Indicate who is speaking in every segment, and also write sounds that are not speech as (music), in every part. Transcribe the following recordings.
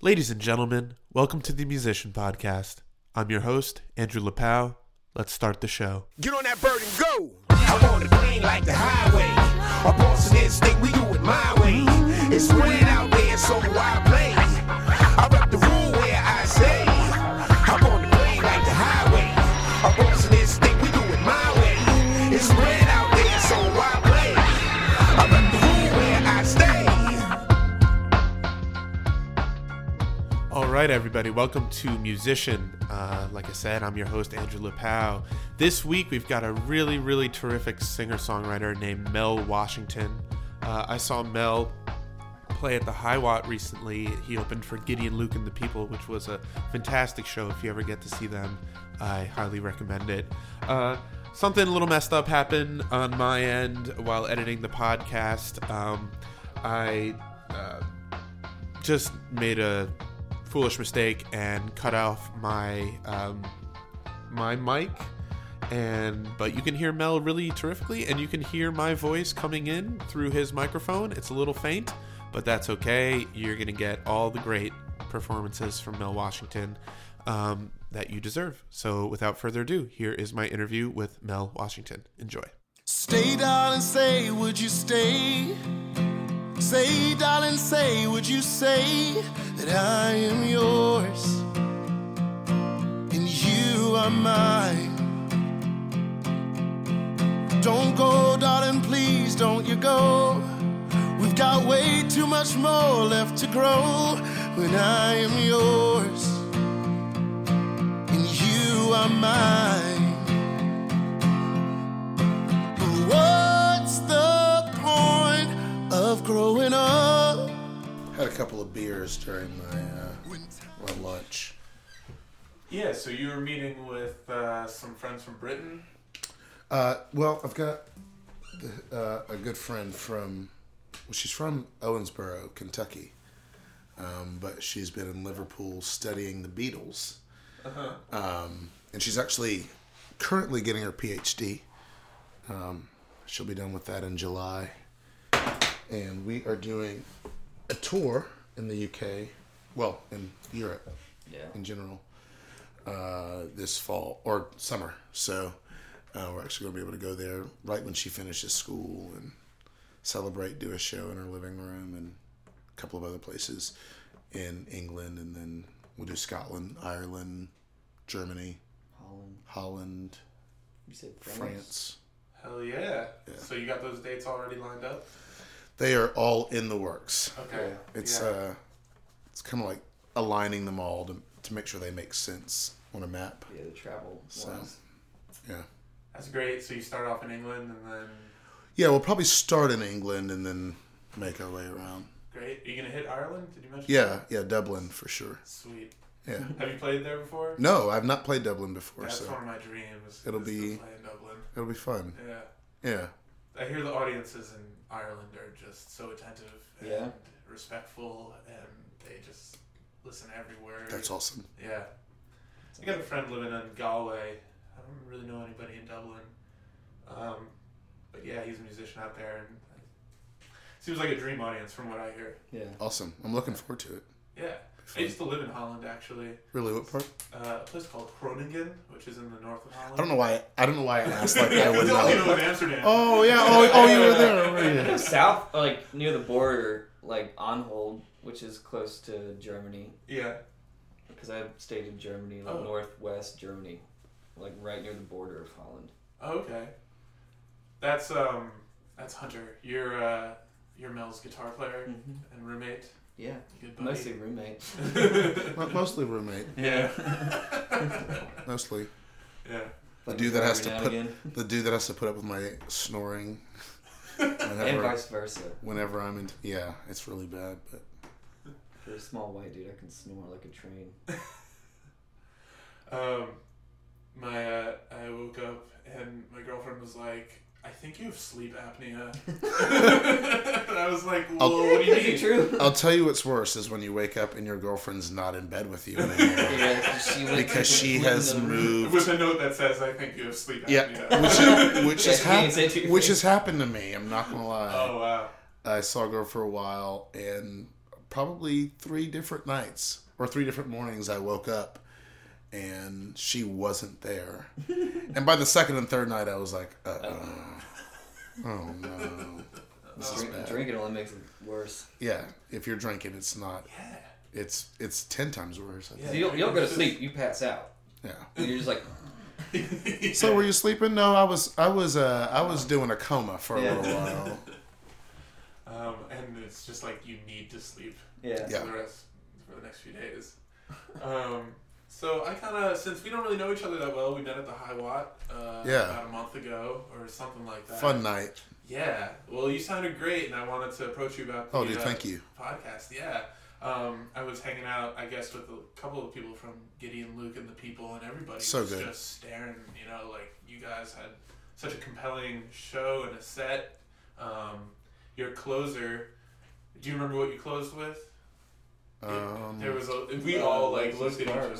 Speaker 1: Ladies and gentlemen, welcome to the Musician Podcast. I'm your host, Andrew Lapow. Let's start the show.
Speaker 2: Get on that bird and go. I'm plane like the highway. A boss in this state, we do it my way. It's spread out there, so play? I the rule where I say. I'm on the plane like the highway. A boss in this state, we do it my way. It's spread
Speaker 1: All right, everybody, welcome to Musician. Uh, like I said, I'm your host, Andrew Lapow. This week, we've got a really, really terrific singer songwriter named Mel Washington. Uh, I saw Mel play at the High Watt recently. He opened for Gideon Luke and the People, which was a fantastic show. If you ever get to see them, I highly recommend it. Uh, something a little messed up happened on my end while editing the podcast. Um, I uh, just made a foolish mistake and cut off my um, my mic. And but you can hear Mel really terrifically and you can hear my voice coming in through his microphone. It's a little faint but that's okay. You're gonna get all the great performances from Mel Washington um, that you deserve. So without further ado here is my interview with Mel Washington. Enjoy.
Speaker 3: Stay, darling, say, would you stay? Say, darling, say, would you say that I am yours and you are mine? Don't go, darling, please don't you go. We've got way too much more left to grow when I am yours and you are mine. Of growing up?
Speaker 4: Had a couple of beers during my uh, my lunch.
Speaker 1: yeah so you were meeting with uh, some friends from Britain
Speaker 4: Uh, well, I've got the, uh, a good friend from. Well, she's from Owensboro, Kentucky, um, but she's been in Liverpool studying the Beatles, um, and she's actually currently getting her PhD. Um, she'll be done with that in July, and we are doing a tour in the UK, well, in Europe,
Speaker 5: Yeah.
Speaker 4: in general, uh, this fall or summer. So uh, we're actually going to be able to go there right when she finishes school and celebrate, do a show in her living room, and a couple of other places in England, and then we'll do Scotland, Ireland, Germany,
Speaker 5: Holland.
Speaker 4: Holland,
Speaker 5: You said France.
Speaker 4: France.
Speaker 1: hell yeah. so you got those dates already lined up
Speaker 4: They are all in the works.
Speaker 1: okay
Speaker 4: It's
Speaker 1: Yeah.
Speaker 4: uh, it's kind of like aligning them all to to make sure they make sense on a map.
Speaker 5: Yeah, the travel
Speaker 4: So,
Speaker 5: ones.
Speaker 4: yeah.
Speaker 1: That's great. So you start off in England and then
Speaker 4: Yeah, we'll probably start in England and then make our way around.
Speaker 1: great. Are you gonna hit Ireland? Did you mention?
Speaker 4: Yeah, yeah, Dublin for sure.
Speaker 1: Sweet.
Speaker 4: Yeah. (laughs)
Speaker 1: Have you played there before?
Speaker 4: No, I've not played Dublin before,
Speaker 1: That's
Speaker 4: so
Speaker 1: one of my dreams.
Speaker 4: It'll
Speaker 1: is to
Speaker 4: be-
Speaker 1: play in Dublin.
Speaker 4: it'll be fun.
Speaker 1: Yeah.
Speaker 4: Yeah.
Speaker 1: I hear the audiences in Ireland are just so attentive and
Speaker 5: Yeah.
Speaker 1: respectful, and they just listen every word.
Speaker 4: That's awesome.
Speaker 1: Yeah. I got a friend living in Galway. I don't really know anybody in Dublin. Um, but yeah, he's a musician out there, and seems like a dream audience from what I hear.
Speaker 5: Yeah.
Speaker 4: Awesome. I'm looking forward to it.
Speaker 1: Yeah. I used to live in Holland actually.
Speaker 4: Really, what part?
Speaker 1: Uh, a place called Groningen, which is in the north of Holland.
Speaker 4: I don't know why. I don't know why I asked like I (laughs) would
Speaker 1: You know
Speaker 4: know.
Speaker 1: in Amsterdam.
Speaker 4: Oh yeah. Oh, oh you were there. Were you? (laughs)
Speaker 5: South, like near the border, like Anhold, which is close to Germany.
Speaker 1: Yeah.
Speaker 5: Because I stayed in Germany, like
Speaker 1: Oh.
Speaker 5: northwest Germany, like right near the border of Holland.
Speaker 1: Okay. That's um that's Hunter. You're uh you're Mel's guitar player and roommate.
Speaker 5: Yeah.
Speaker 1: Good.
Speaker 5: Mostly roommate. (laughs)
Speaker 4: Mo- Mostly roommate.
Speaker 1: Yeah.
Speaker 4: Mostly
Speaker 1: yeah.
Speaker 4: the dude that has to put
Speaker 5: again.
Speaker 4: the dude that has to put up with my snoring.
Speaker 5: And vice versa.
Speaker 4: whenever I'm in. Yeah, it's really bad, but
Speaker 5: For a small white dude, I can snore like a train. (laughs)
Speaker 1: Um my uh I woke up and my girlfriend was like, I think you have sleep apnea. and (laughs) (laughs) I was like,
Speaker 4: I'll-
Speaker 1: Whoa, what do you
Speaker 5: Is it
Speaker 1: mean?
Speaker 5: true?
Speaker 4: I'll tell you what's worse is when you wake up and your girlfriend's not in bed with you (laughs) anymore.
Speaker 5: Yeah, 'cause she went
Speaker 4: because she
Speaker 5: completely
Speaker 4: has
Speaker 5: in the-
Speaker 4: moved.
Speaker 1: With a note that says, I think you have sleep
Speaker 4: Yeah,
Speaker 1: apnea.
Speaker 4: which is, which has
Speaker 5: she didn't say to your
Speaker 4: which
Speaker 5: face.
Speaker 4: has happened to me. I'm not gonna lie.
Speaker 1: oh wow.
Speaker 4: I saw a girl for a while, and probably three different nights or three different mornings. I woke up and she wasn't there. (laughs) and by the second and third night, I was like, uh oh, oh no. (laughs) This is
Speaker 5: Drink,
Speaker 4: bad.
Speaker 5: drinking only makes it worse.
Speaker 4: Yeah, if you're drinking, it's not.
Speaker 1: Yeah.
Speaker 4: It's it's ten times worse. I think.
Speaker 5: You don't, you don't go to sleep. You pass out.
Speaker 4: Yeah.
Speaker 5: You're just like, (laughs)
Speaker 4: So were you sleeping? No, I was. I was. Uh, I was doing a coma for a
Speaker 5: Yeah.
Speaker 4: little while.
Speaker 1: Um, and it's just like you need to sleep
Speaker 5: yeah.
Speaker 4: Yeah.
Speaker 1: for the rest for the next few days. Um, so I kind of since we don't really know each other that well, we met at the High Watt uh,
Speaker 4: Yeah.
Speaker 1: about a month ago or something like that.
Speaker 4: Fun night.
Speaker 1: Yeah. Well, you sounded great, and I wanted to approach you about. The,
Speaker 4: Oh, dude,
Speaker 1: uh,
Speaker 4: thank you.
Speaker 1: Podcast. Yeah. Um, I was hanging out, I guess, with a couple of people from Gideon, Luke, and the people, and everybody
Speaker 4: So
Speaker 1: was
Speaker 4: good.
Speaker 1: just staring. You know, like you guys had such a compelling show and a set. Um, your closer. Do you remember what you closed with?
Speaker 4: Um,
Speaker 1: there was a. We
Speaker 5: uh,
Speaker 1: all like looked at
Speaker 5: and
Speaker 1: each other.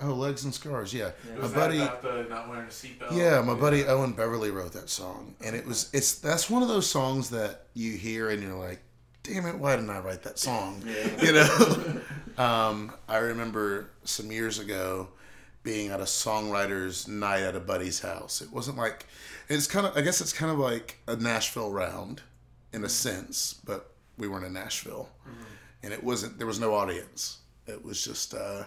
Speaker 4: Oh, legs and scars. Yeah,
Speaker 5: Yeah.
Speaker 4: My buddy.
Speaker 1: that about the not wearing a seatbelt.
Speaker 4: Yeah, my buddy Owen Beverly wrote that song, and it was it's that's one of those songs that you hear and you're like, "Damn it, why didn't I write that song?" (laughs) You know. um, I remember some years ago being at a songwriters' night at a buddy's house. It wasn't like it's kind of I guess it's kind of like a Nashville round in a sense, but we weren't in Nashville, and it wasn't there was no audience. It was just. Uh,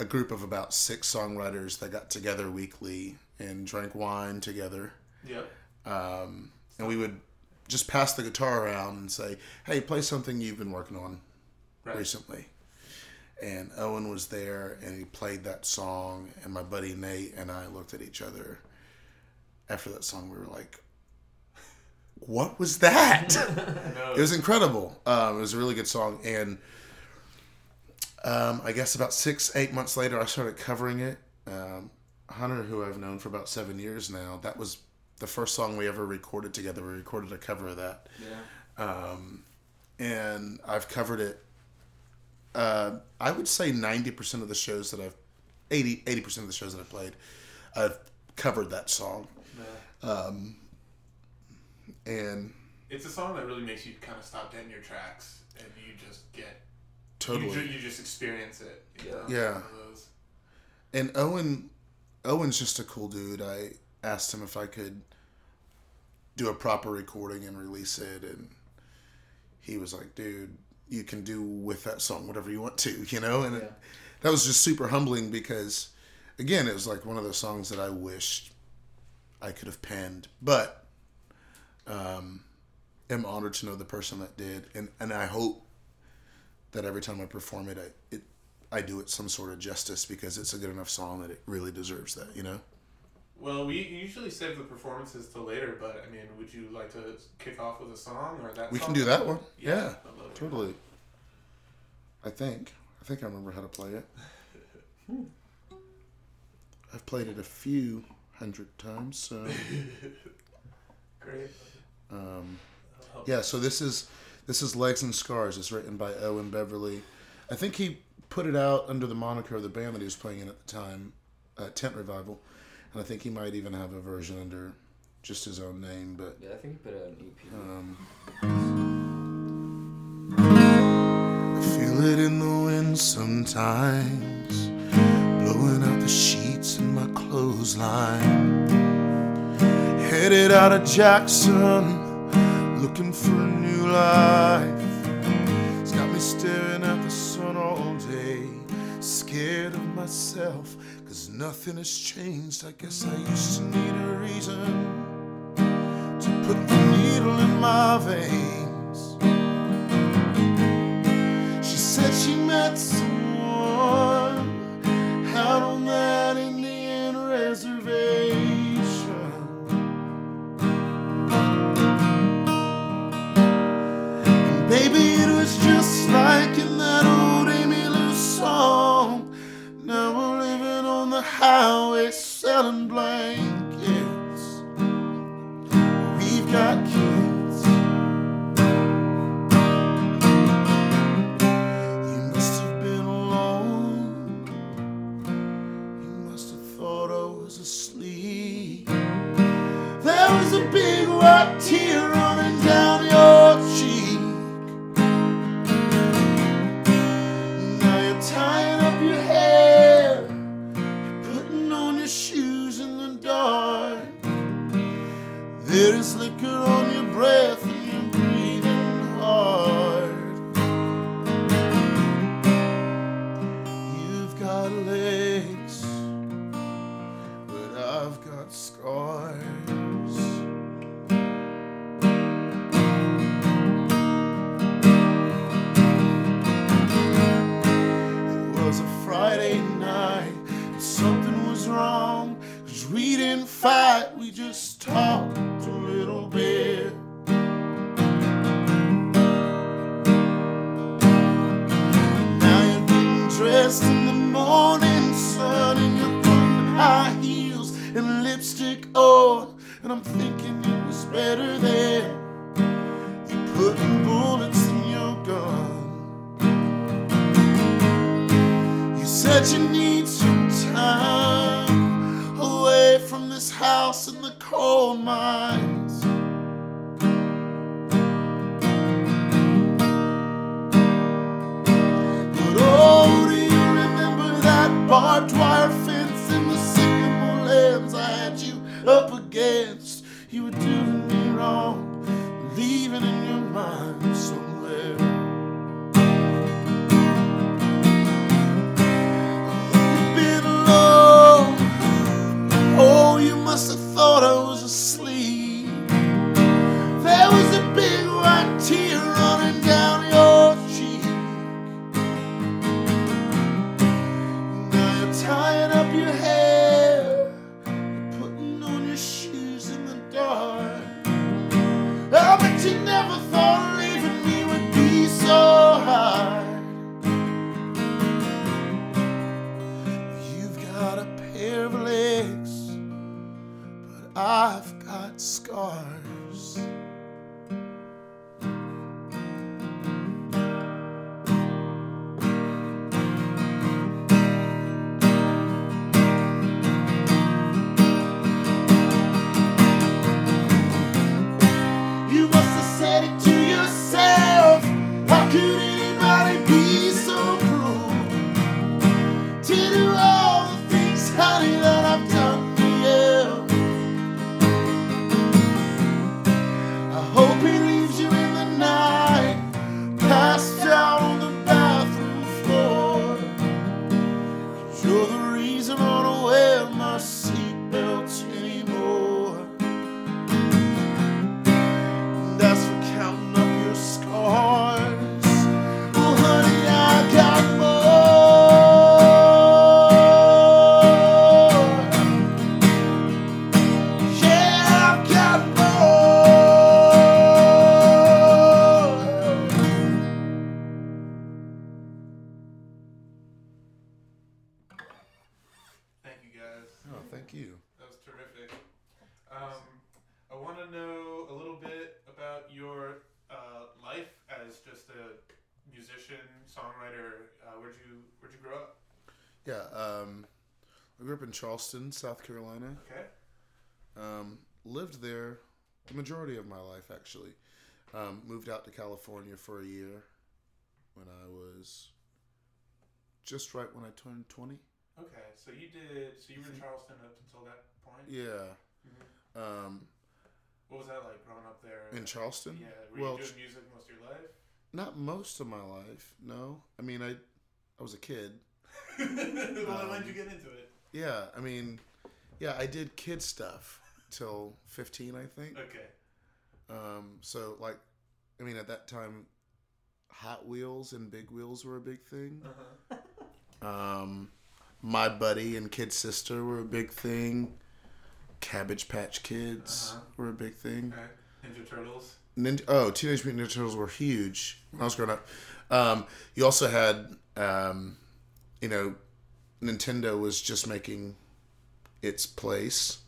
Speaker 4: a group of about six songwriters that got together weekly and drank wine together.
Speaker 1: Yep.
Speaker 4: Um, and we would just pass the guitar around and say, "Hey, play something you've been working on
Speaker 1: Right.
Speaker 4: recently." And Owen was there, and he played that song. And my buddy Nate and I looked at each other after that song. We were like, "What was that?" (laughs) (laughs) It was incredible. Um, it was a really good song, and um, I guess about six, eight months later, I started covering it. Um, Hunter, who I've known for about seven years now, that was the first song we ever recorded together. We recorded a cover of that,
Speaker 5: Yeah.
Speaker 4: um, and I've covered it. Uh, I would say ninety percent of the shows that I've 80 percent of the shows that I've played, I've covered that song,
Speaker 1: Yeah.
Speaker 4: And
Speaker 1: It's a song that really makes you kind of stop dead in your tracks, and you just get
Speaker 4: totally.
Speaker 1: You, ju- you just experience it. you
Speaker 5: Yeah.
Speaker 1: know,
Speaker 4: Yeah.
Speaker 1: one.
Speaker 4: And Owen, Owen's just a cool dude. I asked him if I could do a proper recording and release it, and he was like, "Dude, you can do with that song whatever you want to," (laughs) you know. And
Speaker 5: Yeah.
Speaker 4: it, that was just super humbling because, again, it was like one of those songs that I wished I could have penned, but um, am honored to know the person that did, and and I hope that every time I perform it, I it I do it some sort of justice because it's a good enough song that it really deserves that, you know.
Speaker 1: Well, we usually save the performances till later, but I mean, would you like to kick off with a song or that?
Speaker 4: We can do that one.
Speaker 1: Yeah,
Speaker 4: Yeah, totally. I think. I think I remember how to play it. (laughs) I've played it a few hundred times, so (laughs)
Speaker 1: Great.
Speaker 4: Um, yeah. So this is this is Legs and Scars. It's written by Owen Beverly. I think he put it out under the moniker of the band that he was playing in at the time, uh, Tent Revival, and I think he might even have a version under just his own name. But
Speaker 5: Yeah, I think he put out an EP.
Speaker 4: um, I feel it in the wind sometimes, blowing out the sheets in my clothesline. Headed out of Jackson, looking for a new life. It's got me staring at the sun all day, scared of myself, cause nothing has changed. I guess I used to need a reason to put the needle in my veins. She said she met someone highway selling You need some time away from this house and the coal mines.
Speaker 1: Um, I
Speaker 6: grew up in Charleston, South Carolina.
Speaker 1: Okay.
Speaker 6: Um, lived there the majority of my life, actually. Um, moved out to California for a year when I was just right when I turned 20.
Speaker 1: Okay. So you did. So you were in Charleston up until that point.
Speaker 6: Yeah. Um,
Speaker 1: What was that like growing up there?
Speaker 6: in Charleston?
Speaker 1: Yeah. Were
Speaker 6: well,
Speaker 1: you doing music most of your life?
Speaker 6: not most of my life, no. I mean, I, I was a kid.
Speaker 1: Well,
Speaker 6: Um,
Speaker 1: when'd you get into it?
Speaker 6: Yeah, I mean, yeah, I did kid stuff till 15, I think.
Speaker 1: Okay.
Speaker 6: Um, so like, I mean, at that time, Hot Wheels and Big Wheels were a big thing. (laughs) Um, My Buddy and Kid Sister were a big thing. Cabbage Patch Kids
Speaker 1: Uh-huh.
Speaker 6: were a big thing.
Speaker 1: Okay. Ninja Turtles.
Speaker 6: Ninja, oh, Teenage Mutant Ninja Turtles were huge when I was growing up. Um, you also had, um, you know, Nintendo was just making its place.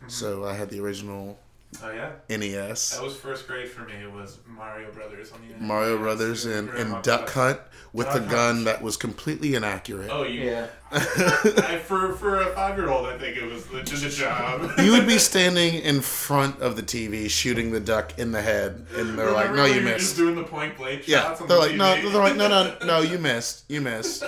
Speaker 6: Mm-hmm. So I had the original
Speaker 1: Oh yeah.
Speaker 6: NES.
Speaker 1: That was first grade for me. It was Mario Brothers on the NES.
Speaker 6: Mario Brothers and, and Duck. Hunt with
Speaker 1: Duck
Speaker 6: the
Speaker 1: Hunt.
Speaker 6: gun that was completely inaccurate.
Speaker 1: Oh, you.
Speaker 5: Yeah.
Speaker 1: I, for for a five year old, I think it was just a job. (laughs)
Speaker 6: You would be standing in front of the TV shooting the duck in the head, and they're like, "No, you missed."
Speaker 1: Just doing the point blank
Speaker 6: Yeah, they're
Speaker 1: the
Speaker 6: like, "No," they're like, "No, no, no, you (laughs) missed, you missed."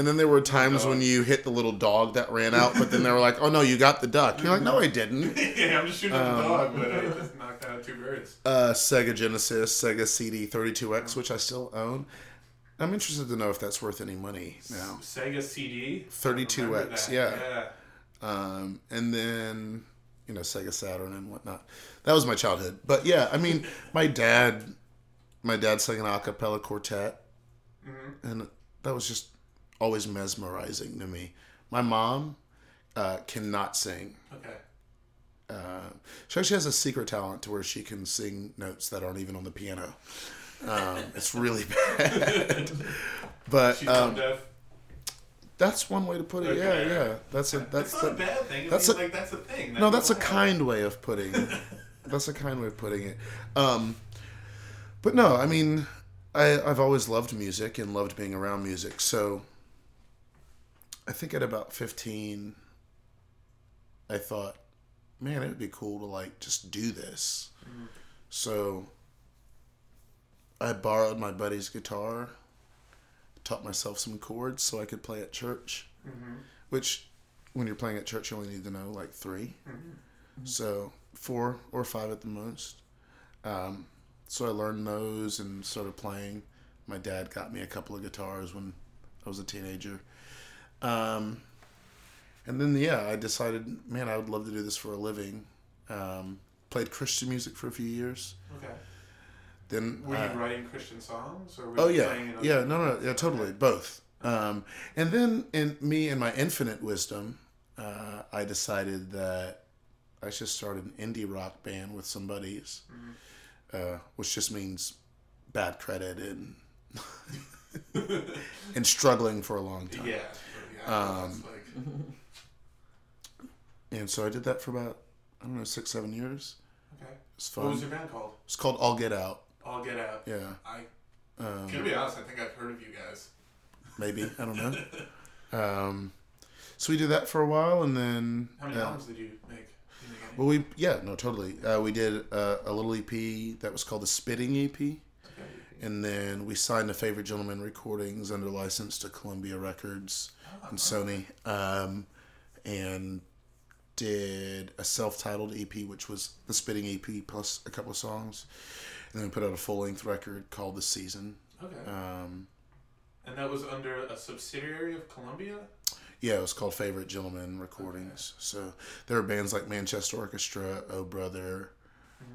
Speaker 4: And then there were times when you hit the little dog that ran out, but then they were like, "Oh no, you got the duck." You're like, "No, I didn't." (laughs)
Speaker 1: yeah, I'm just shooting at the dog, but I (laughs) just knocked out two birds.
Speaker 4: Uh, Sega Genesis, Sega CD 32X, which I still own. I'm interested to know if that's worth any money now.
Speaker 1: Sega CD.
Speaker 4: 32X, yeah.
Speaker 1: Yeah.
Speaker 4: um, and then you know Sega Saturn and whatnot. That was my childhood. But yeah, I mean, (laughs) my dad, my dad sang an a cappella quartet, and that was just always mesmerizing to me. My mom uh, cannot sing.
Speaker 1: Okay.
Speaker 4: Uh, she actually has a secret talent to where she can sing notes that aren't even on the piano. Um, (laughs) it's really bad. but
Speaker 1: She's
Speaker 4: um,
Speaker 1: deaf.
Speaker 4: that's one way to put it. Yeah,
Speaker 1: Okay.
Speaker 4: yeah. That's a that's
Speaker 1: That's not a bad thing. It
Speaker 4: that's a-
Speaker 1: like that's a thing.
Speaker 4: No, that's a
Speaker 1: help.
Speaker 4: kind way of putting. (laughs) that's a kind way of putting it. Um, but no, I mean, I I've always loved music and loved being around music. So I think at about fifteen, I thought, man, it would be cool to like just do this. So I borrowed my buddy's guitar, taught myself some chords so I could play at church, which when you're playing at church, you only need to know like 3 So four or five at the most. Um, so I learned those and started playing. My dad got me a couple of guitars when I was a teenager. Um, and then, yeah, I decided, man, I would love to do this for a living. Um, played Christian music for a few years.
Speaker 1: Okay.
Speaker 4: Then
Speaker 1: Were you
Speaker 4: uh,
Speaker 1: writing Christian songs, or were
Speaker 4: Oh
Speaker 1: you
Speaker 4: yeah, yeah, no, no, yeah, totally, both. Um, and then in me and my infinite wisdom, uh, I decided that I should start an indie rock band with some buddies, uh, which just means bad credit and (laughs) and struggling for a long time.
Speaker 1: Yeah.
Speaker 4: Um, (laughs) And so I did that for about I don't know six, seven years.
Speaker 1: okay.
Speaker 4: It's
Speaker 1: What was your band called?
Speaker 4: It's called All Get Out.
Speaker 1: I'll get out.
Speaker 4: Yeah,
Speaker 1: I.
Speaker 4: um,
Speaker 1: To be honest, I think I've heard of you guys.
Speaker 4: maybe I don't know. (laughs) Um, so we did that for a while, and then
Speaker 1: How many
Speaker 4: uh,
Speaker 1: albums did you make? Did you make?
Speaker 4: Well, we yeah, no, totally. Uh, we did uh, a little EP that was called the Spitting EP,
Speaker 1: Okay.
Speaker 4: and then we signed the Favorite Gentlemen Recordings under license to Columbia Records and Sony, um, and did a self-titled EP, which was the Spitting EP plus a couple of songs, and then we put out a full-length record called The Season.
Speaker 1: Okay.
Speaker 4: Um,
Speaker 1: and that was under a subsidiary of Columbia.
Speaker 4: Yeah, it was called Favorite Gentlemen Recordings. So there were bands like Manchester Orchestra, Oh Brother,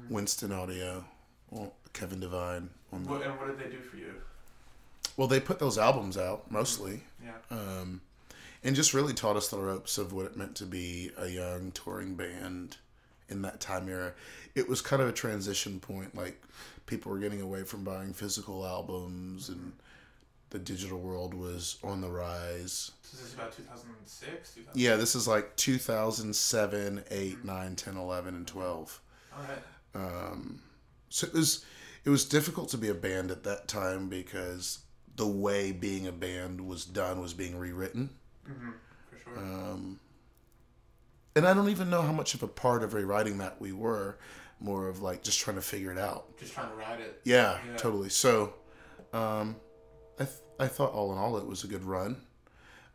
Speaker 4: Winston Audio, well, Kevin Devine. On
Speaker 1: What, and what did they do for you?
Speaker 4: Well, they put those albums out mostly,
Speaker 1: Yeah.
Speaker 4: um, and just really taught us the ropes of what it meant to be a young touring band in that time era. It was kind of a transition point. Like people were getting away from buying physical albums, and the digital world was on the rise.
Speaker 1: This is about 2006. 2000.
Speaker 4: Yeah, this is like 2007, 8, 9, 10, 11, and 12.
Speaker 1: All right.
Speaker 4: So it was it was difficult to be a band at that time because the way being a band was done was being rewritten.
Speaker 1: For sure.
Speaker 4: Um, and I don't even know how much of a part of rewriting that we were. More of like just trying to figure it out.
Speaker 1: Just trying to ride it.
Speaker 4: Yeah,
Speaker 1: Yeah.
Speaker 4: totally. So, um, I th- I thought all in all it was a good run.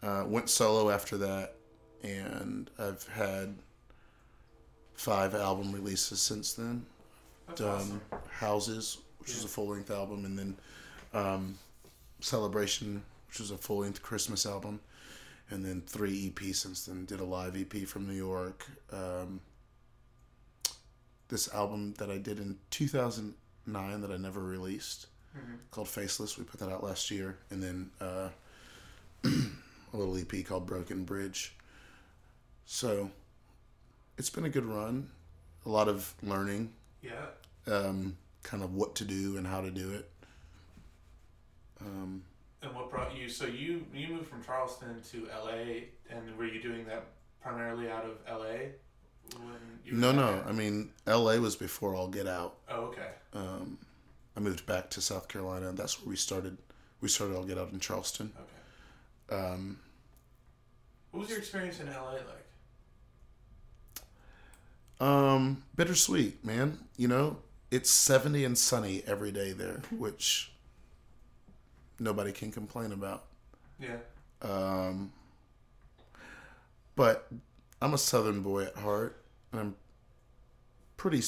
Speaker 4: Uh, went solo after that, and I've had five album releases since then.
Speaker 1: That's
Speaker 4: Done
Speaker 1: awesome.
Speaker 4: Houses, which is a full length album, and then um, Celebration, which was a full length Christmas album, and then three EPs since then. Did a live EP from New York. Um, this album that I did in 2009 that I never released called Faceless. We put that out last year, and then uh, (clears throat) a little EP called Broken Bridge. So it's been a good run. A lot of learning,
Speaker 1: Yeah.
Speaker 4: um, kind of what to do and how to do it. Um,
Speaker 1: And what brought you? So you you moved from Charleston to LA, and were you doing that primarily out of LA? When you
Speaker 4: no, no.
Speaker 1: there?
Speaker 4: I mean, LA was before All Get Out.
Speaker 1: Oh, okay.
Speaker 4: Um, I moved back to South Carolina, and that's where we started. We started All Get Out in Charleston.
Speaker 1: Okay.
Speaker 4: Um,
Speaker 1: What was your experience in LA like?
Speaker 4: Um, bittersweet, man. You know, it's 70 and sunny every day there, (laughs) which nobody can complain about.
Speaker 1: Yeah.
Speaker 4: Um, but I'm a Southern boy at heart, and I'm pretty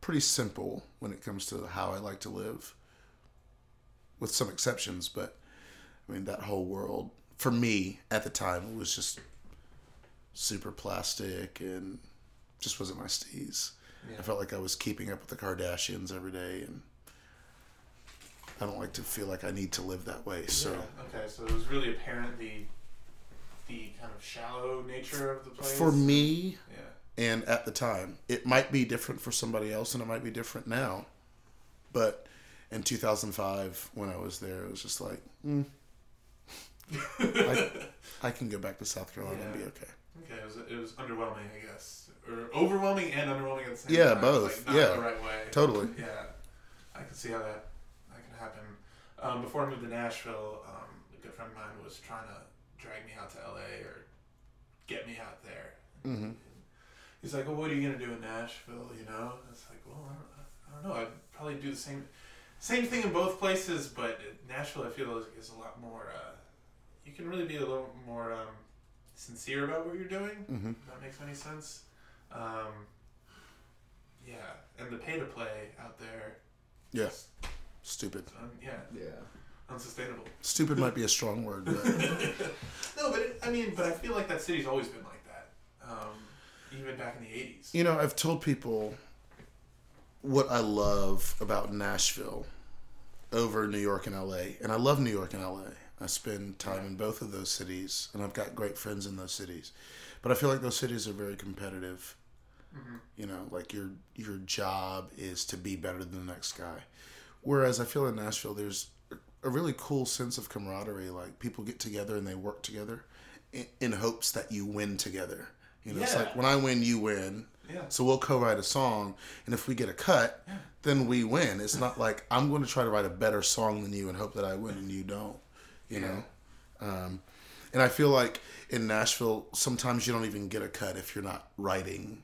Speaker 4: pretty simple when it comes to how I like to live, with some exceptions. But I mean, that whole world for me at the time it was just super plastic and just wasn't my steez. I felt like I was keeping up with the Kardashians every day, and I don't like to feel like I need to live that way. So.
Speaker 1: Yeah, okay, so it was really apparent the the kind of shallow nature of the place.
Speaker 4: For me,
Speaker 1: yeah,
Speaker 4: and at the time, it might be different for somebody else, and it might be different now. But in 2005, when I was there, it was just like, mm, I, (laughs) I can go back to South Carolina and be okay.
Speaker 1: okay, it was it was underwhelming, I guess, or overwhelming and underwhelming at the same
Speaker 4: Yeah,
Speaker 1: time.
Speaker 4: Yeah, both,
Speaker 1: Like,
Speaker 4: yeah.
Speaker 1: the right way.
Speaker 4: Totally.
Speaker 1: Yeah, I can see how that that can happen. Um, before I moved to Nashville, um, a good friend of mine was trying to drag me out to LA or get me out there.
Speaker 4: hmm
Speaker 1: He's like, "Well, what are you gonna do in Nashville?" You know, it's like, "Well, I don't, I don't know. I'd probably do the same same thing in both places, but Nashville, I feel is, is a lot more. Uh, you can really be a little more um, sincere about what you're doing.
Speaker 4: hmm
Speaker 1: If that makes any sense. Um, yeah, and the pay to play out there,
Speaker 4: Yeah.
Speaker 1: Is,
Speaker 4: Stupid.
Speaker 1: um, yeah,
Speaker 5: Yeah.
Speaker 1: unsustainable.
Speaker 4: Stupid might be a strong word, but (laughs)
Speaker 1: No, but it, I mean, but I feel like that city's always been like that. Um, even back in the '80s.
Speaker 4: you know, I've told people what I love about Nashville over New York and LA, and I love New York and LA. I spend time in both of those cities, and I've got great friends in those cities. But I feel like those cities are very competitive. You know, like your your job is to be better than the next guy. Whereas I feel in Nashville, there's a really cool sense of camaraderie. Like people get together and they work together in, in hopes that you win together. You know, it's like when I win, you win.
Speaker 1: Yeah.
Speaker 4: So we'll co-write a song, and if we get a cut, then we win. It's not like I'm going to try to write a better song than you and hope that I win and you don't. You know, um, and I feel like in Nashville, sometimes you don't even get a cut if you're not writing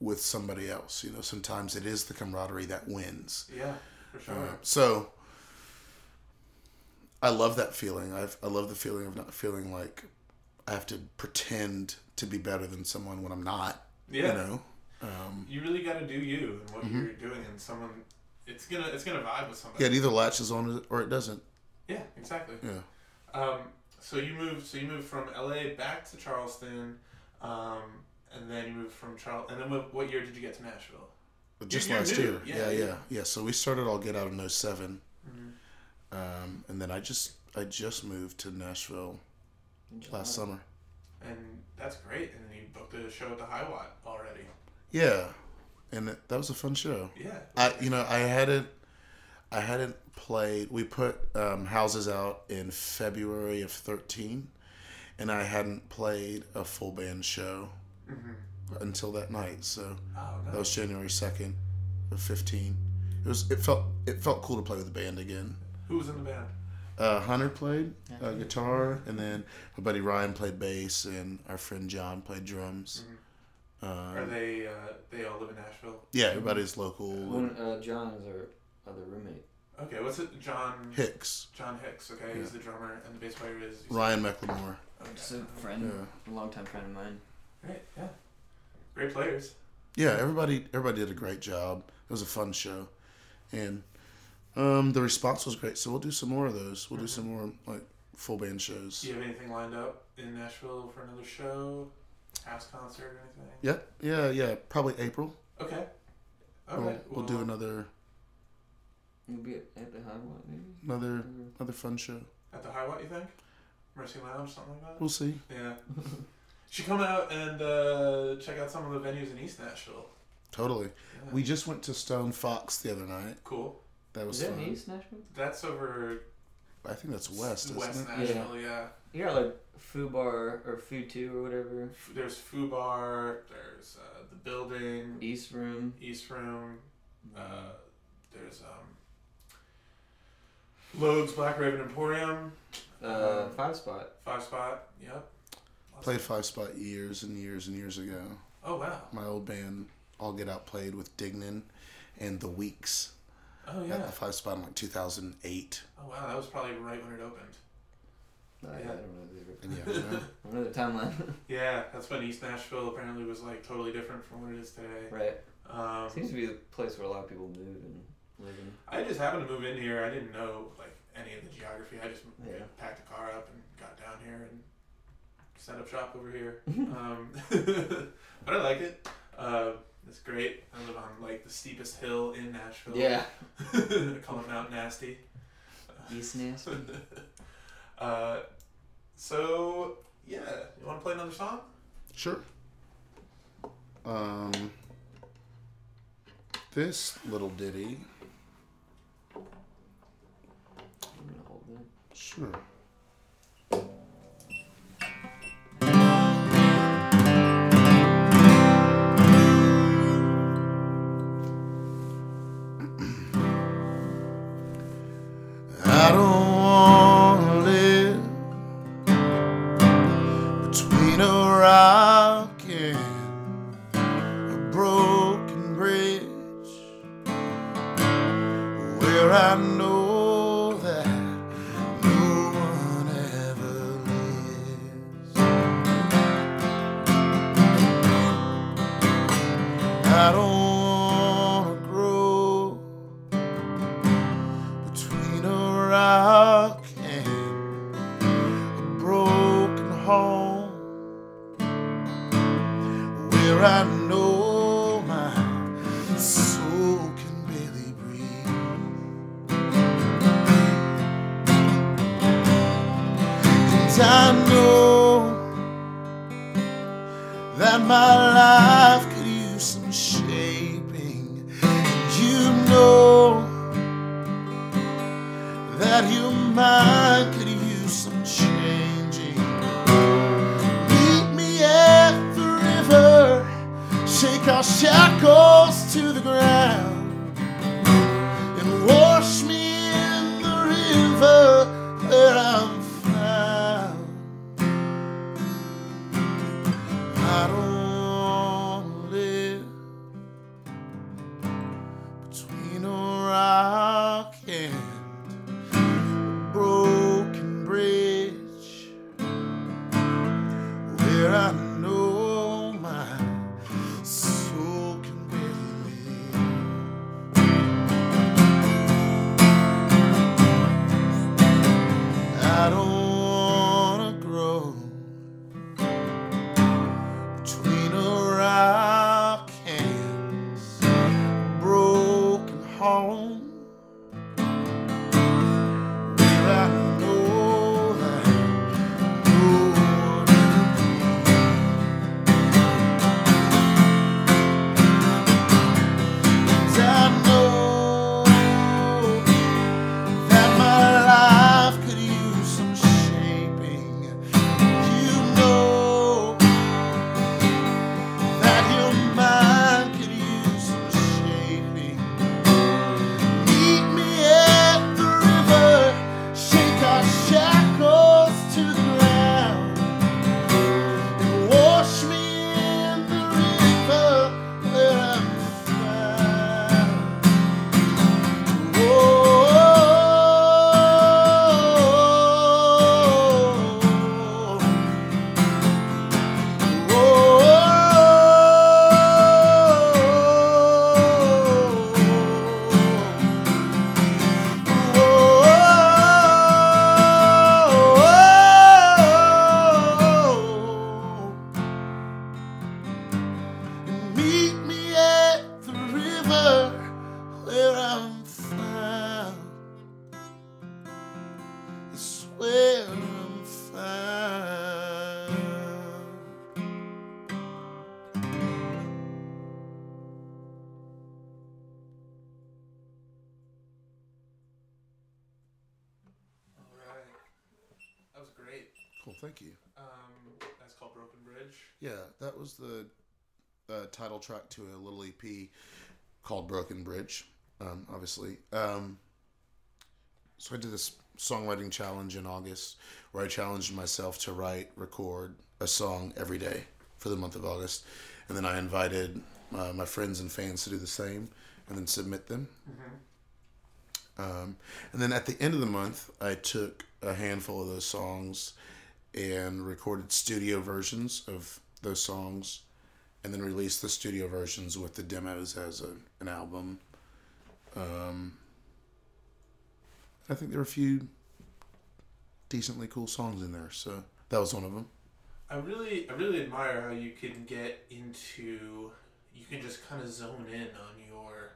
Speaker 4: with somebody else. You know, sometimes it is the camaraderie that wins.
Speaker 1: Yeah, for sure.
Speaker 4: Uh, so I love that feeling. I've, I love the feeling of not feeling like I have to pretend to be better than someone when I'm not.
Speaker 1: Yeah.
Speaker 4: You know. Um,
Speaker 1: you really got to do you and what you're doing, and someone, it's gonna it's gonna vibe with somebody.
Speaker 4: yeah, it either latches on or it doesn't.
Speaker 1: Yeah, exactly.
Speaker 4: Yeah.
Speaker 1: Um, so you moved. So you moved from LA back to Charleston, um, and then you moved from Charleston. And then what, what year did you get to Nashville?
Speaker 4: But just
Speaker 1: you're
Speaker 4: last
Speaker 1: new.
Speaker 4: year.
Speaker 1: Yeah,
Speaker 4: Yeah, yeah,
Speaker 1: yeah.
Speaker 4: yeah, So we started all Get Out in 7
Speaker 1: Mm-hmm.
Speaker 4: Um, and then I just I just moved to Nashville last summer.
Speaker 1: And that's great. And you booked a show at the High Watt already.
Speaker 4: Yeah, and it, that was a fun show.
Speaker 1: Yeah.
Speaker 4: I you know I hadn't I hadn't played. We put um, houses out in February of thirteen, and I hadn't played a full band show until that night. So
Speaker 1: Mm-hmm. Oh,
Speaker 4: that was January second of fifteen. It was it felt it felt cool to play with the band again.
Speaker 1: Who was in the band?
Speaker 4: Uh, Hunter played uh, guitar, and then my buddy Ryan played bass, and our friend John played drums.
Speaker 1: Are
Speaker 4: Uh,
Speaker 1: they? Uh, they all live in Nashville.
Speaker 4: yeah, everybody's local.
Speaker 5: One, uh, John is our other roommate.
Speaker 1: Okay. What's it? John.
Speaker 4: Hicks,
Speaker 1: John Hicks. Okay, he's the drummer, and the bass player is
Speaker 4: Ryan McLemore.
Speaker 1: Okay.
Speaker 5: Just a friend, a longtime friend of mine.
Speaker 1: Great. Yeah. Great players.
Speaker 4: Yeah, everybody everybody did a great job. It was a fun show, and um, the response was great. So we'll do some more of those. We'll do some more like full band shows.
Speaker 1: Do you have anything lined up in Nashville for another show, house concert, or anything?
Speaker 4: Yep. Yeah, yeah. Probably April.
Speaker 1: Okay.
Speaker 4: We'll,
Speaker 1: Okay.
Speaker 4: we'll do another
Speaker 5: You'll be at, at the High Watt, maybe?
Speaker 4: another another fun show.
Speaker 1: At the High Watt you think? Mercy Lounge, something like that.
Speaker 4: We'll see.
Speaker 1: Yeah. (laughs) Should come out and uh, check out some of the venues in East Nashville.
Speaker 4: Totally.
Speaker 1: Yeah.
Speaker 4: We just went to Stone Fox the other night.
Speaker 1: Cool.
Speaker 4: That was
Speaker 5: Is that
Speaker 4: fun.
Speaker 5: East Nashville?
Speaker 1: That's over
Speaker 4: I think that's west, isn't
Speaker 1: West
Speaker 4: it?
Speaker 1: Nashville. Yeah.
Speaker 5: You got like Foo Bar or Foo 2 or whatever.
Speaker 1: There's Foo Bar. There's uh, the building.
Speaker 5: East Room.
Speaker 1: East Room. Uh, there's um, Logue's Black Raven Emporium.
Speaker 5: Uh,
Speaker 1: Um,
Speaker 5: five Spot.
Speaker 1: Five Spot. Yep.
Speaker 4: Played Five Spot years and years and years ago.
Speaker 1: Oh wow.
Speaker 4: My old band All Get Out played with Dignan and the Weeks
Speaker 1: Oh
Speaker 4: at
Speaker 1: yeah.
Speaker 4: the Five Spot in like 2008.
Speaker 1: Oh wow. That was probably right when it opened.
Speaker 5: I, I don't know the
Speaker 4: And yeah, you know,
Speaker 5: I don't know the timeline. (laughs)
Speaker 1: Yeah, that's when East Nashville apparently was like totally different from what it is today.
Speaker 5: right.
Speaker 1: Um,
Speaker 5: Seems to be the place where a lot of people move and live in.
Speaker 1: I just happened to move in here. I didn't know like any of the geography. I just
Speaker 5: Yeah.
Speaker 1: packed the car up and got down here and set up shop over here. (laughs) um, (laughs) but I like it. Uh, it's great. I live on like the steepest hill in Nashville.
Speaker 5: Yeah. (laughs)
Speaker 1: I call it Mount Nasty.
Speaker 5: East Nasty.
Speaker 1: Uh, so yeah, you want to play another song?
Speaker 4: sure. Um, this little ditty,
Speaker 5: I'm gonna hold that.
Speaker 4: sure. Thank you.
Speaker 1: Um, that's called Broken Bridge.
Speaker 4: Yeah, that was the uh, title track to a little EP called Broken Bridge, um, obviously. Um, so I did this songwriting challenge in August where I challenged myself to write, record a song every day for the month of August. And then I invited uh, my friends and fans to do the same and then submit them. Um, and then at the end of the month, I took a handful of those songs and recorded studio versions of those songs and then released the studio versions with the demos as a, an album. Um, I think there were a few decently cool songs in there, so that was one of them.
Speaker 1: I really, I really admire how you can get into, you can just kind of zone in on your,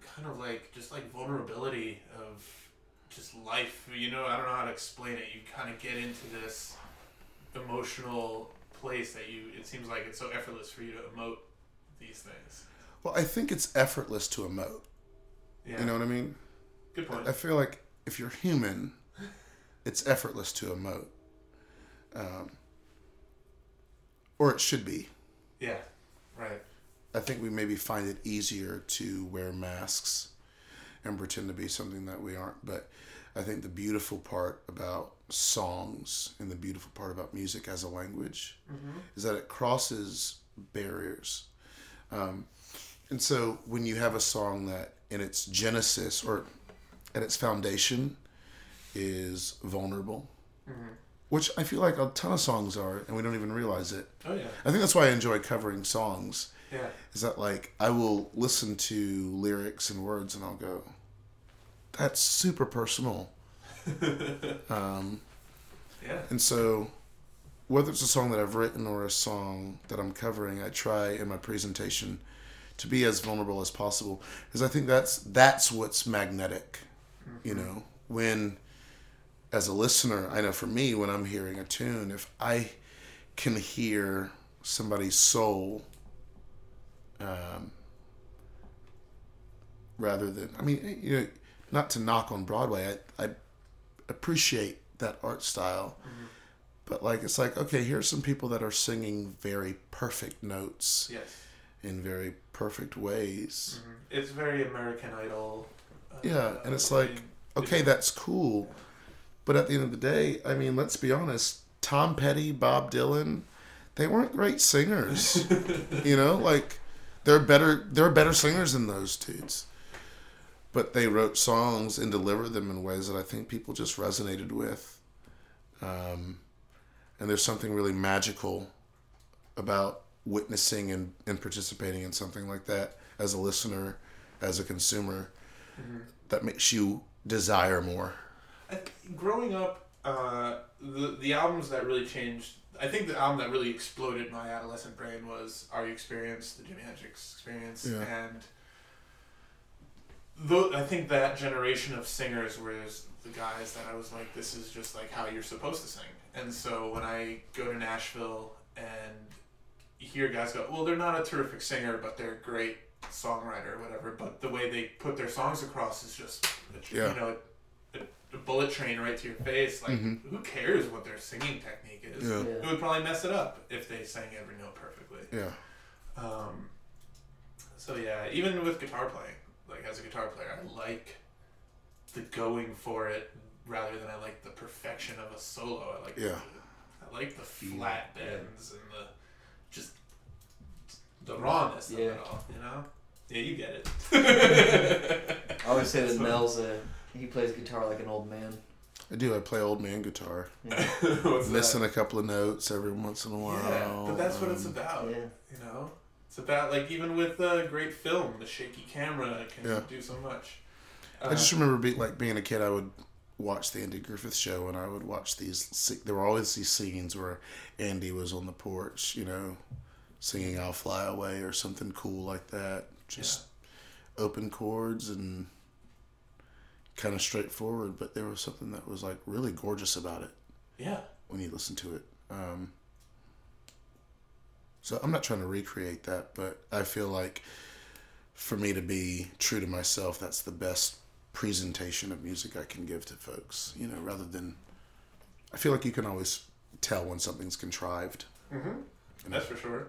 Speaker 1: kind of like just like vulnerability of just life. You know, I don't know how to explain it. You kind of get into this emotional place that you. It seems like it's so effortless for you to emote these things.
Speaker 4: Well, I think it's effortless to emote.
Speaker 1: Yeah.
Speaker 4: You know what I mean?
Speaker 1: Good point.
Speaker 4: I feel like if you're human, it's effortless to emote. Um, or it should be.
Speaker 1: Yeah. Right.
Speaker 4: I think we maybe find it easier to wear masks and pretend to be something that we aren't. But I think the beautiful part about songs and the beautiful part about music as a language is that it crosses barriers. Um, and so when you have a song that in its genesis or at its foundation is vulnerable, which I feel like a ton of songs are, and we don't even realize it.
Speaker 1: Oh yeah.
Speaker 4: I think that's why I enjoy covering songs
Speaker 1: Yeah.
Speaker 4: is that like I will listen to lyrics and words and I'll go, that's super personal. (laughs) um,
Speaker 1: Yeah.
Speaker 4: and so, whether it's a song that I've written or a song that I'm covering, I try in my presentation to be as vulnerable as possible because I think that's that's what's magnetic. You know, when as a listener, I know for me when I'm hearing a tune, if I can hear somebody's soul um, rather than I mean you know not to knock on Broadway I, I appreciate that art style. But like it's like okay here's some people that are singing very perfect notes
Speaker 1: Yes.
Speaker 4: in very perfect ways.
Speaker 1: It's very American Idol. uh,
Speaker 4: yeah and it's like
Speaker 1: mean,
Speaker 4: okay that's cool. But at the end of the day I mean let's be honest Tom Petty Bob Dylan they weren't great singers. (laughs) You know like they're better they're better singers than those dudes. But they wrote songs and delivered them in ways that i think people just resonated with. Um, and there's something really magical about witnessing and, and participating in something like that as a listener as a consumer that makes you desire more.
Speaker 1: I growing up, uh, the the albums that really changed. I think the album that really exploded my adolescent brain was "Are You Experience," the Jimi Hendrix Experience,
Speaker 4: Yeah.
Speaker 1: and though I think that generation of singers was the guys that I was like, this is just like how you're supposed to sing. And so when I go to Nashville and you hear guys go, well, they're not a terrific singer, but they're a great songwriter or whatever. But the way they put their songs across is just,
Speaker 4: Yeah.
Speaker 1: you know, a, a bullet train right to your face. Like, who cares what their singing technique is?
Speaker 4: Yeah.
Speaker 5: Yeah.
Speaker 1: It would probably mess it up if they sang every note perfectly.
Speaker 4: yeah
Speaker 1: Um, so yeah, even with guitar playing, like as a guitar player, I like the going for it rather than I like the perfection of a solo. I like
Speaker 4: Yeah.
Speaker 1: the, I like the flat bends and the just the rawness of it all. You know? Yeah, you get it. (laughs)
Speaker 5: I always say that (laughs)
Speaker 1: So-
Speaker 5: Mel's a he plays guitar like an old man.
Speaker 4: i do i play old man guitar
Speaker 5: Yeah. (laughs)
Speaker 4: Missing
Speaker 1: that?
Speaker 4: a couple of notes every once in a while
Speaker 1: Yeah, but that's what it's
Speaker 4: um,
Speaker 1: about.
Speaker 5: yeah.
Speaker 1: You know, it's about like even with a great film, the shaky camera can
Speaker 4: Yeah.
Speaker 1: do so much.
Speaker 4: I just
Speaker 1: Uh,
Speaker 4: remember be, like being a kid. I would watch the Andy Griffith show, and I would watch these. se- There were always these scenes where Andy was on the porch, you know, singing "I'll Fly Away" or something cool like that. Just open chords and kind of straightforward, but there was something that was like really gorgeous about it
Speaker 1: yeah.
Speaker 4: when you listen to it. Um, so I'm not trying to recreate that, but I feel like for me to be true to myself, that's the best presentation of music I can give to folks. You know, rather than I feel like you can always tell when something's contrived. Mm-hmm.
Speaker 1: That's for sure.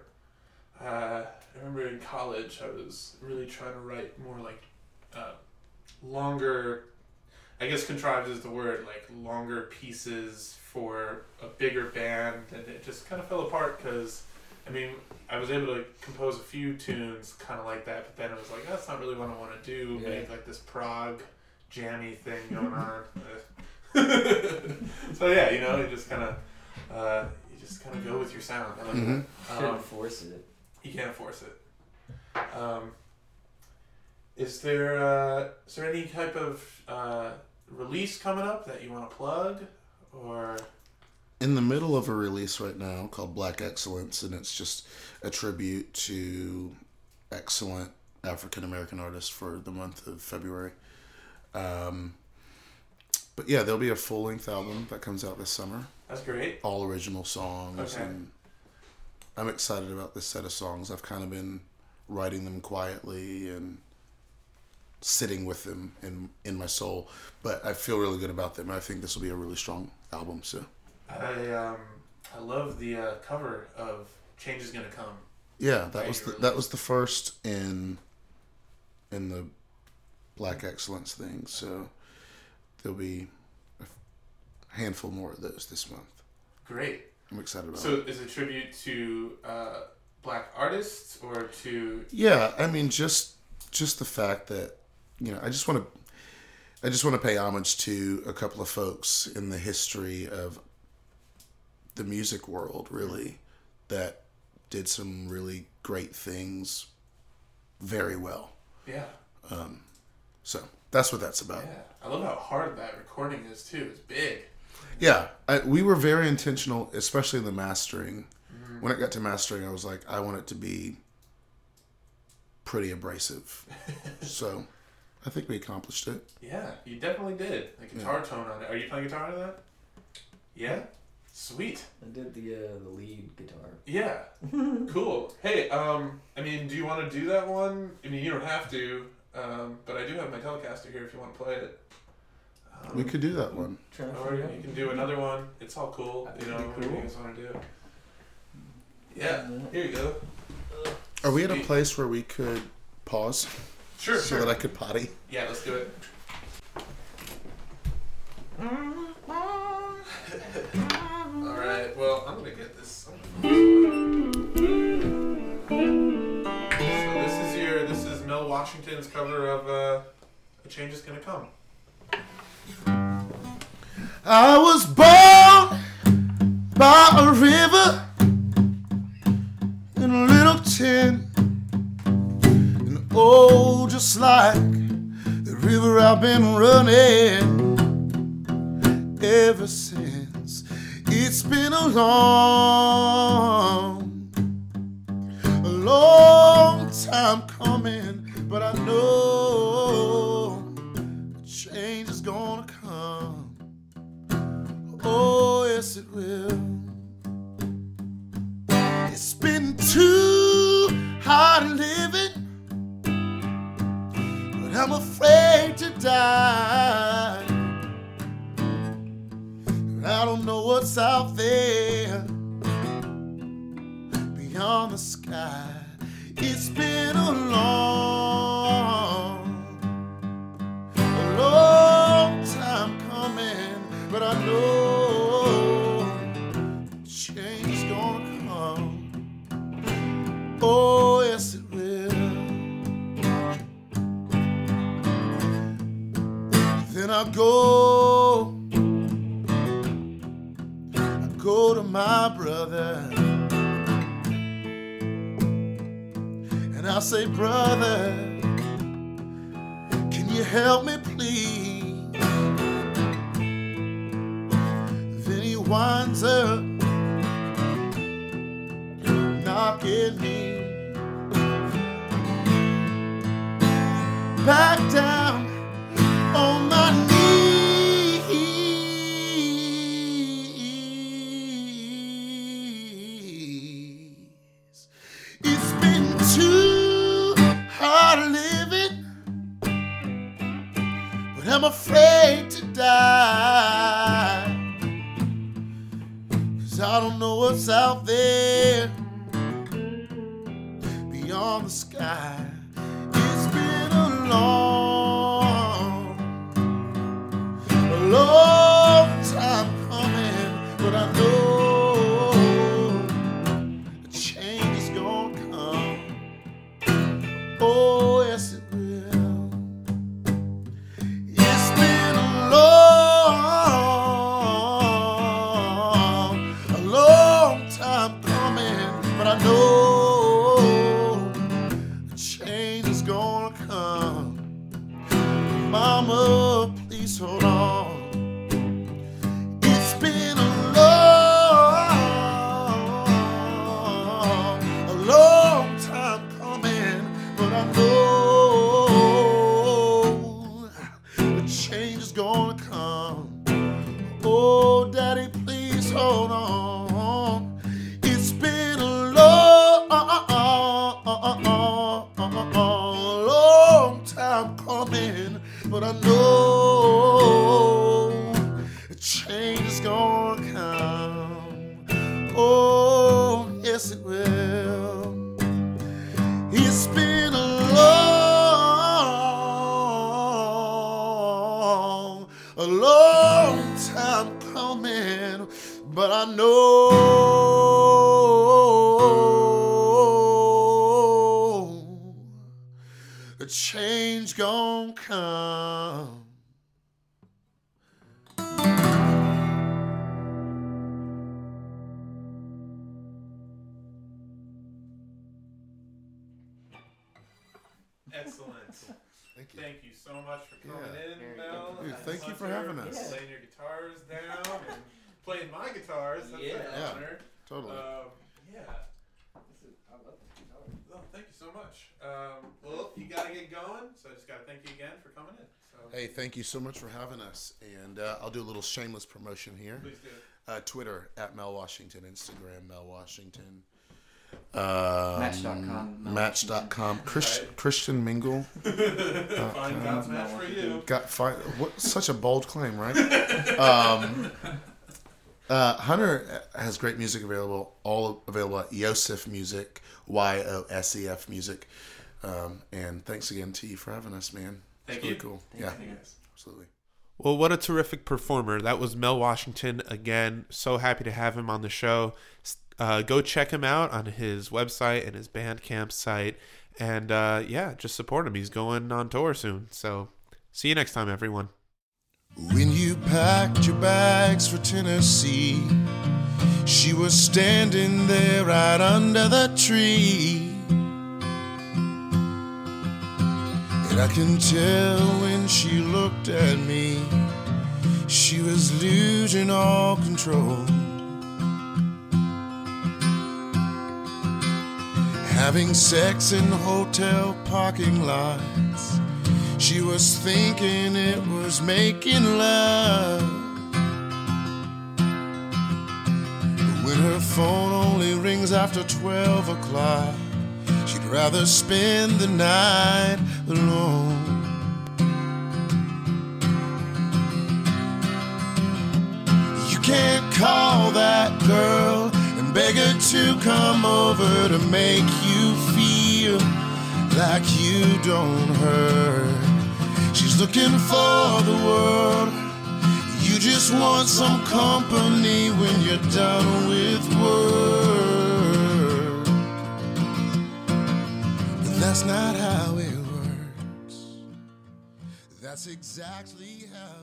Speaker 1: Uh, I remember in college, I was really trying to write more like uh, longer. I guess contrived is the word, like longer pieces for a bigger band, and it just kind of fell apart because, I mean, I was able to compose a few tunes kind of like that, but then it was like that's not really what I want to do.
Speaker 5: Yeah.
Speaker 1: Make like this prog jammy thing (laughs) going on. (laughs) so yeah, you know, you just kind of, uh, you just kind of go with your sound. I like
Speaker 7: Mhm.
Speaker 1: that.
Speaker 5: Couldn't
Speaker 1: Um,
Speaker 5: force it.
Speaker 1: you can't force it. Um, is there uh, is there any type of uh, release coming up that you want to plug, or
Speaker 7: in the middle of a release right now called Black Excellence, and it's just a tribute to excellent African American artists for the month of February. Um, but yeah, there'll be a full length album that comes out this summer,
Speaker 1: that's great?
Speaker 7: all original songs,
Speaker 1: Okay.
Speaker 7: and I'm excited about this set of songs. I've kind of been writing them quietly and sitting with them in in my soul, but I feel really good about them. I think this will be a really strong album. So.
Speaker 1: I um, I love the uh, cover of "Change Is Gonna Come."
Speaker 7: Yeah, that was the, that was the first in in the Black Excellence thing. So there'll be a handful more of those this month.
Speaker 1: Great.
Speaker 7: I'm excited about.
Speaker 1: So
Speaker 7: it.
Speaker 1: is a tribute to uh, black artists or to?
Speaker 7: Yeah, I mean just just the fact that you know I just want to I just want to pay homage to a couple of folks in the history of the music world, really, that did some really great things very well.
Speaker 1: Yeah, Um,
Speaker 7: So that's what that's about.
Speaker 1: yeah. I love how hard that recording is too. It's big.
Speaker 7: Yeah, I, we were very intentional, especially in the mastering. When it got to mastering, I was like, I want it to be pretty abrasive. (laughs) so, I think we accomplished it.
Speaker 1: Yeah, you definitely did. The guitar tone on it. Are you playing guitar on that? Yeah. Sweet.
Speaker 5: I did the uh, the lead guitar.
Speaker 1: Yeah. (laughs) cool. Hey, um, I mean, do you want to do that one? I mean, you don't have to, um, but I do have my Telecaster here if you want to play it. Um,
Speaker 7: We could do that one.
Speaker 5: Trying to
Speaker 1: Or you can do another one. It's all cool.
Speaker 5: That
Speaker 1: You know,
Speaker 5: be
Speaker 1: whatever you
Speaker 5: cool.
Speaker 1: guys want to do. Yeah. Here you go.
Speaker 7: Are we at a place where we could pause
Speaker 1: Sure.
Speaker 7: so
Speaker 1: sure.
Speaker 7: that I could potty?
Speaker 1: Yeah, let's do it. All right. Well, I'm gonna get this. So this is your. This is Mel Washington's cover of uh, "A Change Is Gonna Come."
Speaker 4: I was born by a river in a little tent. Oh, just like the river I've been running ever since. It's been a long, a long time coming, but I know change is gonna come. Oh, yes, it will. It's been too hard living, I'm afraid to die. I don't know what's out there beyond the sky. It's been brother, change gon' come.
Speaker 1: Excellent.
Speaker 8: Thank you.
Speaker 1: Thank you so much for coming
Speaker 8: Yeah.
Speaker 1: in, Mel.
Speaker 5: good.
Speaker 8: Dude, thank you for having us.
Speaker 1: Laying your guitars down and playing my guitars. That's
Speaker 5: Yeah.
Speaker 1: an
Speaker 8: Yeah.
Speaker 1: honor.
Speaker 8: Totally.
Speaker 1: Um, yeah.
Speaker 5: This is- I love the guitar.
Speaker 1: Oh, thank you so much. Um, well, you got to get going, so I just got to thank you again for coming in. So
Speaker 8: Hey, thank you so much for having us. And uh, I'll do a little shameless promotion here.
Speaker 1: please do.
Speaker 8: Uh, Twitter at Mel Washington, Instagram Mel Washington. Um,
Speaker 5: Match.com, Mel
Speaker 8: Match.com. Chris,
Speaker 1: Right.
Speaker 8: Christian Mingle. (laughs)
Speaker 1: Fine top match for you.
Speaker 8: Got fi- what? Such a bold claim, right? (laughs) um, uh, Hunter has great music available, all available at Yosef Music, Y O S E F Music. Um, and thanks again to you for having us, man.
Speaker 1: Thank
Speaker 8: it's really
Speaker 1: you.
Speaker 8: cool.
Speaker 5: Thank
Speaker 8: yeah,
Speaker 5: you.
Speaker 8: absolutely.
Speaker 1: Well, what a terrific performer. That was Mel Washington again. So happy to have him on the show. Uh, go check him out on his website and his Bandcamp site. And uh, yeah, just support him. He's going on tour soon. So see you next time, everyone.
Speaker 4: When you packed your bags for Tennessee, she was standing there right under the tree. And I can tell when she looked at me, she was losing all control. Having sex in hotel parking lots. She was thinking it was making love. But when her phone only rings after 12 o'clock, she'd rather spend the night alone. You can't call that girl and beg her to come over to make you feel like you don't hurt. She's looking for the world. You just want some company when you're done with work. But that's not how it works. That's exactly how